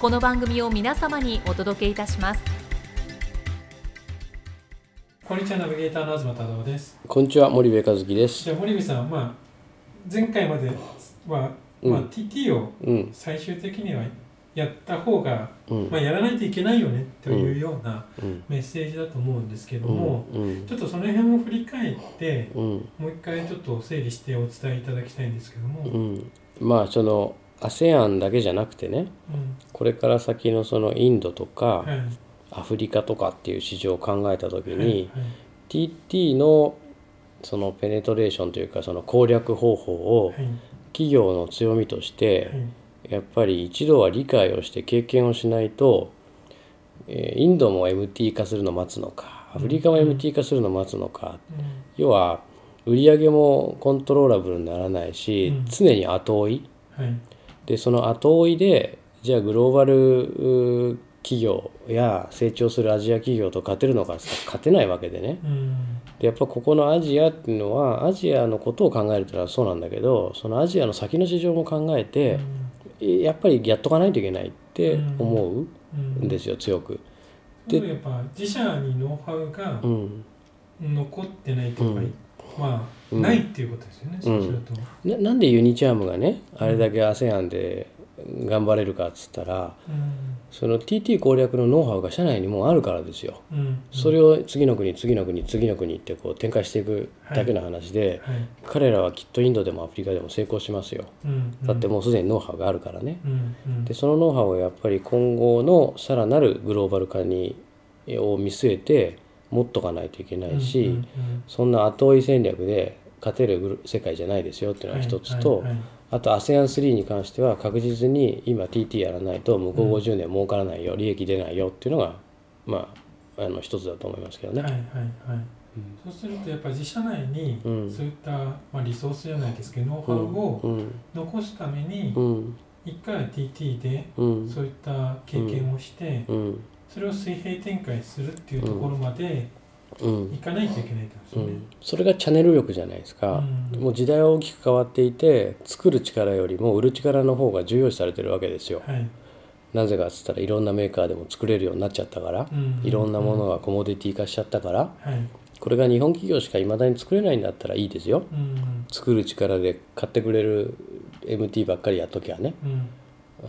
この番組を皆様にお届けいたします。こんにちはナビゲーターの東太郎です。こんにちは森部和樹です。じゃあ森部さんまあ前回までは、うん。まあ、TT をうん。最終的にはやった方が、うん。まあ、やらないといけないよねというようなうん。メッセージだと思うんですけどうん。も、うん。ちょっとその辺を振り返ってうん。もう一回ちょっと整理してお伝えいただきたいんですけども、まあその ASEAN だけじゃなくてねこれから先のそのインドとかはい。アフリカとかっていう市場を考えた時はいに TT のそのペネトレーションというかその攻略方法をはい。企業の強みとしはてい。やっぱり一度は理解をして経験をしないとえーインドも MT 化するのを待つのかアフリカも MT 化するのを待つのか要は売り上げもコントローラブルにならないし、うん。常に後追いでその後追いでじゃあグローバルう企業や成長するアジア企業と勝てるのか勝てないわけでね。うん。でやっぱここのアジアっていうのはアジアのことを考えるとそうなんだけどそのアジアの先の市場も考えて、やっぱりやっとかないといけないって思ううん。んですよ強く。でやっぱ自社にノウハウがうん、残ってないとか、うんまあ、うんないっていうことですよね、そうすると。ななんでユニチャームがねあれだけ ASEAN で頑張れるかっつったらうんその TT 攻略のノウハウが社内にもうあるからですよ。うんそれを次の国次の国次の国ってこう展開していくだけの話で、はい彼らはきっとインドでもアフリカでも成功しますよ。うんだってもうすでにノウハウがあるからね。でそのノウハウをやっぱり今後のさらなるグローバル化にを見据えて持っとかないといけないし、うんうんそんな後追い戦略で勝てる世界じゃないですよっていうのが一つと、はいはいはいあと ASEAN3 に関しては確実に今 TT やらないと向こう50年儲からないよ、利益出ないよっていうのがまああの一つだと思いますけどね。はいはいはいそうするとやっぱ自社内にうん。そういった、まあ、リソースじゃないですけどノウハウをうん。残すためにうん。一回は TT でうん。そういった経験をしてうんそれを水平展開するっていうところまでうん。いかないといけないってことですよね。うん、それがチャンネル力じゃないですか、うん。もう時代は大きく変わっていて作る力よりも売る力の方が重要視されてるわけですよ。はい。なぜかっつったらいろんなメーカーでも作れるようになっちゃったから、うん。いろんなものがコモディティ化しちゃったからはい。これが日本企業しかいまだに作れないんだったらいいですよ。うん。作る力で買ってくれる MT ばっかりやっときゃね。うん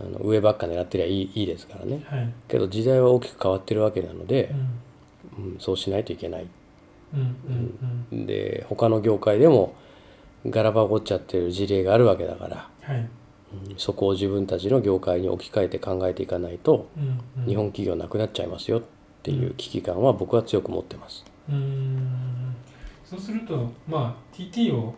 あの上ばっか狙ってりゃいいいいですからね。はい。けど時代は大きく変わってるわけなのでう、ん。うん、そうしないといけない。うんうんうん。で他の業界でもガラバゴっちゃってる事例があるわけだから、はい。うんそこを自分たちの業界に置き換えて考えていかないとうんうん。日本企業なくなっちゃいますよっていう危機感は僕は強く持ってます。うーん。そうするとまあ TT を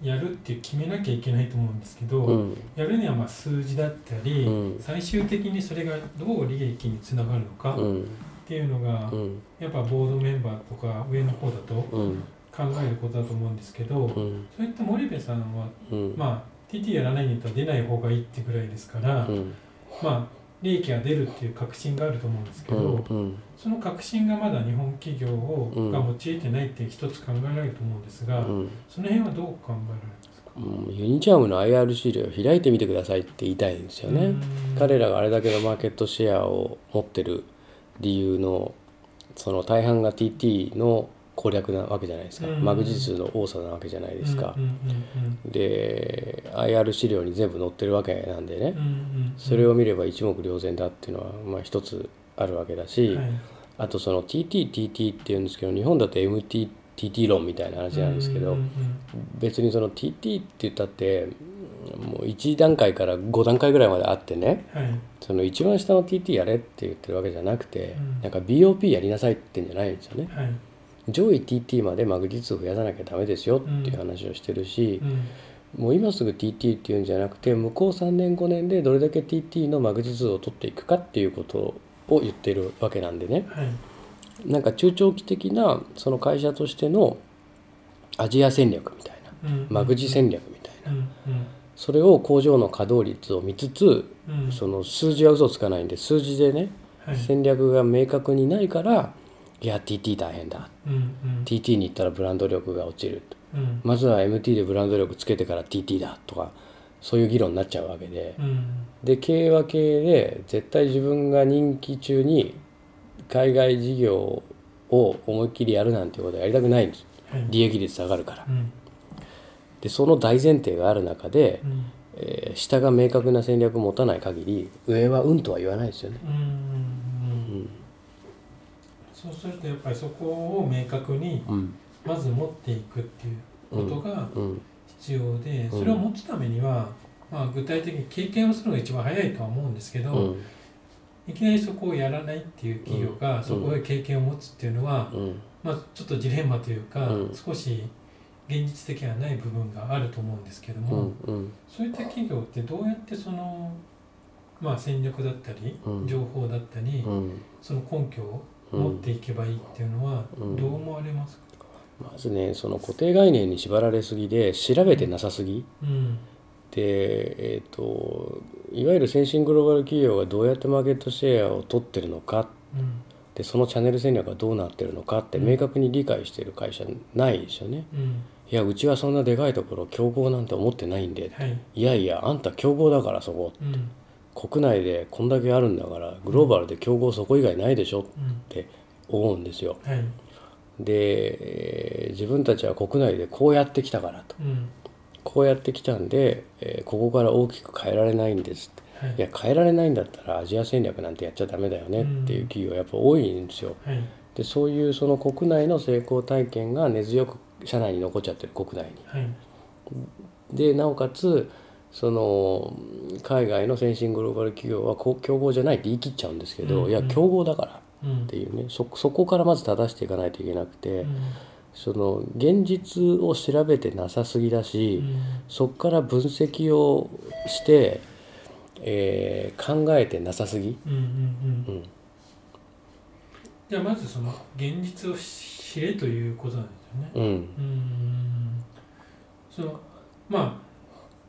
やるって決めなきゃいけないと思うんですけど、うん。やるにはまあ数字だったり、うん。最終的にそれがどう利益につながるのかっうん。ていうのが、うん。やっぱボードメンバーとか上の方だとうん。考えることだと思うんですけど、うん。そういった森部さんはうん。まあ TT やらないんだったら出ない方がいいってぐらいですから、うん。まあ利益が出るっていう確信があると思うんですけうど、んうん。その確信がまだ日本企業を、うんが用いてないって一つ考えられると思うんですが、うん。その辺はどう考えられるんですか？うん。ユニチャームの IR 資料を開いてみてくださいって言いたいんですよね。うん。彼らがあれだけのマーケットシェアを持ってる理由のその大半が TT の攻略なわけじゃないですか、うん。マグジ数の多さなわけじゃないですか。で IR 資料に全部載ってるわけなんでね、それを見れば一目瞭然だっていうのは、まあ、一つあるわけだし、はい。あとその TTTT っていうんですけど日本だと MTTT 論みたいな話なんですけど、別にその TT って言ったってもう1段階から5段階ぐらいまであってねうんはい。その一番下の TT やれって言ってるわけじゃなくて、うん。なんか BOP やりなさいって言ってんじゃないんですよね。はい上位 TT までマグ実数増やさなきゃダメですよっていう話をしてるしう、ん。もう今すぐ TT っていうんじゃなくて向こう3年5年でどれだけ TT のマグ実数を取っていくかっていうことを言ってるわけなんでね。はい。なんか中長期的なその会社としてのアジア戦略みたいなうんマグジ戦略みたいな。うんそれを工場の稼働率を見つつうんうん。その数字は嘘つかないんで数字でねはい。戦略が明確にないからいや TT 大変だ。うんうん。TT に行ったらブランド力が落ちる。とうん。まずは MT でブランド力つけてから TT だとかそういう議論になっちゃうわけで。うん。で経営は経営で絶対自分が任期中に海外事業を思いっきりやるなんていうことはやりたくないんです。はい。利益率下がるから。うん。でその大前提がある中で、うん。えー下が明確な戦略を持たない限り上はうんとは言わないですよね。そうするとやっぱりそこを明確にうん。まず持っていくっていうことがうん。必要でそれを持つためにはまあ具体的に経験をするのが一番早いとは思うんですけどうん。いきなりそこをやらないっていう企業がそこへ経験を持つっていうのはうん。まあちょっとジレンマというかうん。少し現実的ではない部分があると思うんですけどうもそういった企業ってどうやってそのまあ戦略だったりうん。情報だったりうん。その根拠をうん持っていけばいいっていうのはうん。どう思われますか、まずねその固定概念に縛られすぎで調べてなさすぎ。うん。で、えー、といわゆる先進グローバル企業がどうやってマーケットシェアを取ってるのか。うん。でそのチャンネル戦略がどうなってるのかって明確に理解している会社ないですよね。うん。いやうちはそんなでかいところ競合なんて思ってないんではい。いやいやあんた競合だからそこ。うん国内でこんだけあるんだからグローバルで競合そこ以外ないでしょっうんて思うんですよ。はい。で、えー自分たちは国内でこうやってきたからと。うん。こうやってきたんで、えーここから大きく変えられないんですって。はい。いや変えられないんだったらアジア戦略なんてやっちゃダメだよねっていう企業やっぱ多いんですよ。はい。でそういうその国内の成功体験が根強く社内に残っちゃってる国内に。はい。でなおかつその海外の先進グローバル企業はこう競合じゃないって言い切っちゃうんですけど、うんいや競合だからうん。っていうね。そそこからまず正していかないといけなくて、うん。その現実を調べてなさすぎだし、うん。そこから分析をして、えー考えてなさすぎ、うんうんうん。うん。じゃあまずその現実を知れということなんですよね。うん。うーん。そのまあ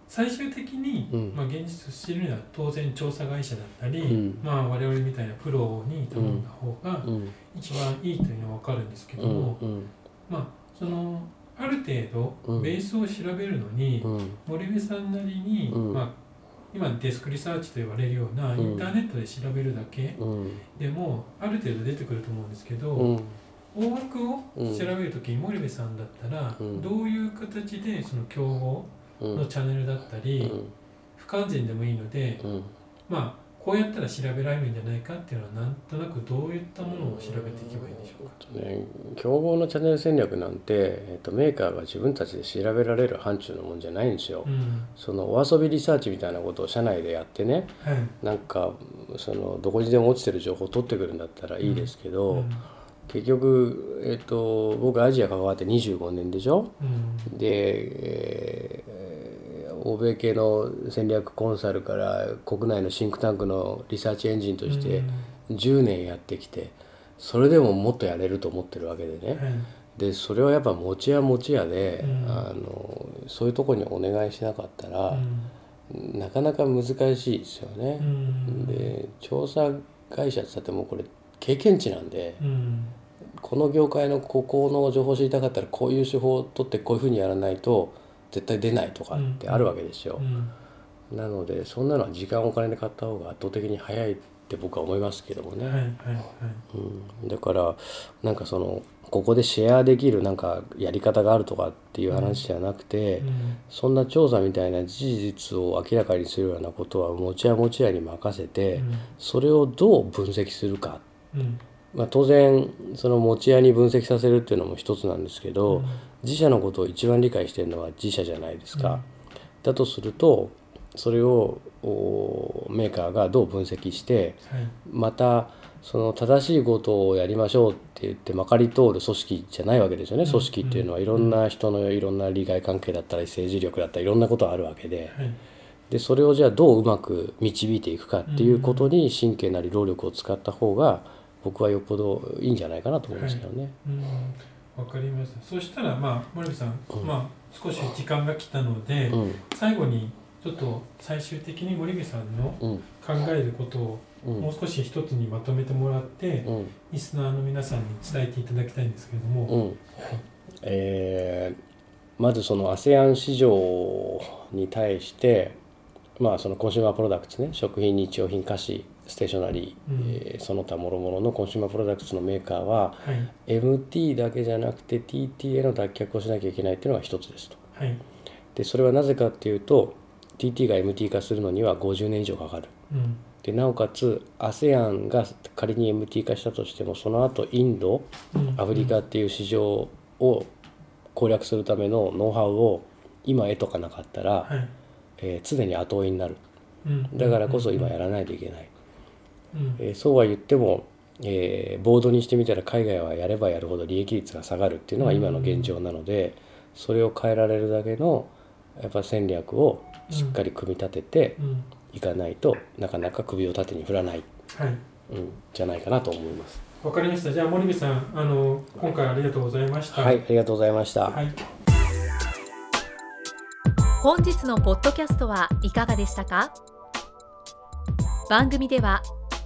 最終的に、うん。まあ、現実を知るには当然調査会社だったり、うん。まあ、我々みたいなプロに頼んだ方がうん。一番いいというのは分かるんですけどうも、ん。うん。まあそのある程度うん。ベースを調べるのに、うん。森部さんなりに、うん。まあ、今デスクリサーチと言われるようなイうん。ンターネットで調べるだけうん。でもある程度出てくると思うんですけど、うん。大枠を調べるときに森部さんだったら、うん。どういう形でその競合うんのチャンネルだったり、不完全でもいいので、うん。まあこうやったら調べられるんじゃないかっていうのはなんとなくどういったものを調べていけばいいんでしょうか。ね、競合のチャンネル戦略なんて、えっと、メーカーが自分たちで調べられる範疇のもんじゃないんですよ。うん。そのお遊びリサーチみたいなことを社内でやってねはい。なんかそのどこにでも落ちてる情報を取ってくるんだったらいいですけど、うん。結局、えっと、僕アジア関わって25年でしょ？うん。で、えー欧米系の戦略コンサルから国内のシンクタンクのリサーチエンジンとして10年やってきてそれでももっとやれると思ってるわけでね。はいでそれはやっぱ持ち屋持ち屋で、うん。あのそういうとこにお願いしなかったらう、ん。なかなか難しいですよね。う。ん。で調査会社って言ってもうこれ経験値なんでうん。この業界のここの情報を知りたかったらこういう手法を取ってこういうふうにやらないと絶対出ないとかってあるわけですよ。う。んなのでそんなのは時間お金で買った方が圧倒的に早いって僕は思いますけどもね、はいはいはい。うん、だからなんかそのここでシェアできるなんかやり方があるとかっていう話じゃなくて、うんそんな調査みたいな事実を明らかにするようなことは持ち屋持ち屋に任せて、それをどう分析するか、うんまあ、当然その持ち屋に分析させるっていうのも一つなんですけど、うん。自社のことを一番理解してるのは自社じゃないですか。うん。だとするとそれをおメーカーがどう分析してはい。またその正しいことをやりましょうって言ってまかり通る組織じゃないわけですよね、うん。組織っていうのはいろんな人のいろんな利害関係だったり政治力だったりいろんなことがあるわけで。はい。でそれをじゃあどううまく導いていくかっていうことに神経なり労力を使った方が僕はよっぽどいいんじゃないかなと思いますけどね。うん。わかりました。そしたらまあ森部さん、うん。まあ少し時間が来たので、うん。最後にちょっと最終的に森部さんのうん。考えることをうん。もう少し一つにまとめてもらって、うん。リスナーの皆さんに伝えていただきたいんですけれども、うん。えーまずその ASEAN 市場に対して、まあ、その consumer products ね食品日用品菓子ステーショナリー、うん。えーその他諸々の consumer products のメーカーははい。MT だけじゃなくて TT への脱却をしなきゃいけないっていうのが一つですと。はい。でそれはなぜかっていうと TT が MT 化するのには50年以上かかる。うん。でなおかつ ASEAN が仮に MT 化したとしてもその後インドうん。アフリカっていう市場を攻略するためのノウハウを今得とかなかったら、はい。えー常に後追いになる。うん。だからこそ今やらないといけない、うんえーそうは言っても、えーボードにしてみたら海外はやればやるほど利益率が下がるっていうのが今の現状なので、それを変えられるだけのやっぱ戦略をしっかり組み立ててうん。いかないと、なかなか首を縦に振らない、はい。うん、じゃないかなと思います。わかりました。じゃあ森部さんあの今回ありがとうございました。はい、ありがとうございました。はい。本日のポッドキャストはいかがでしたか？番組では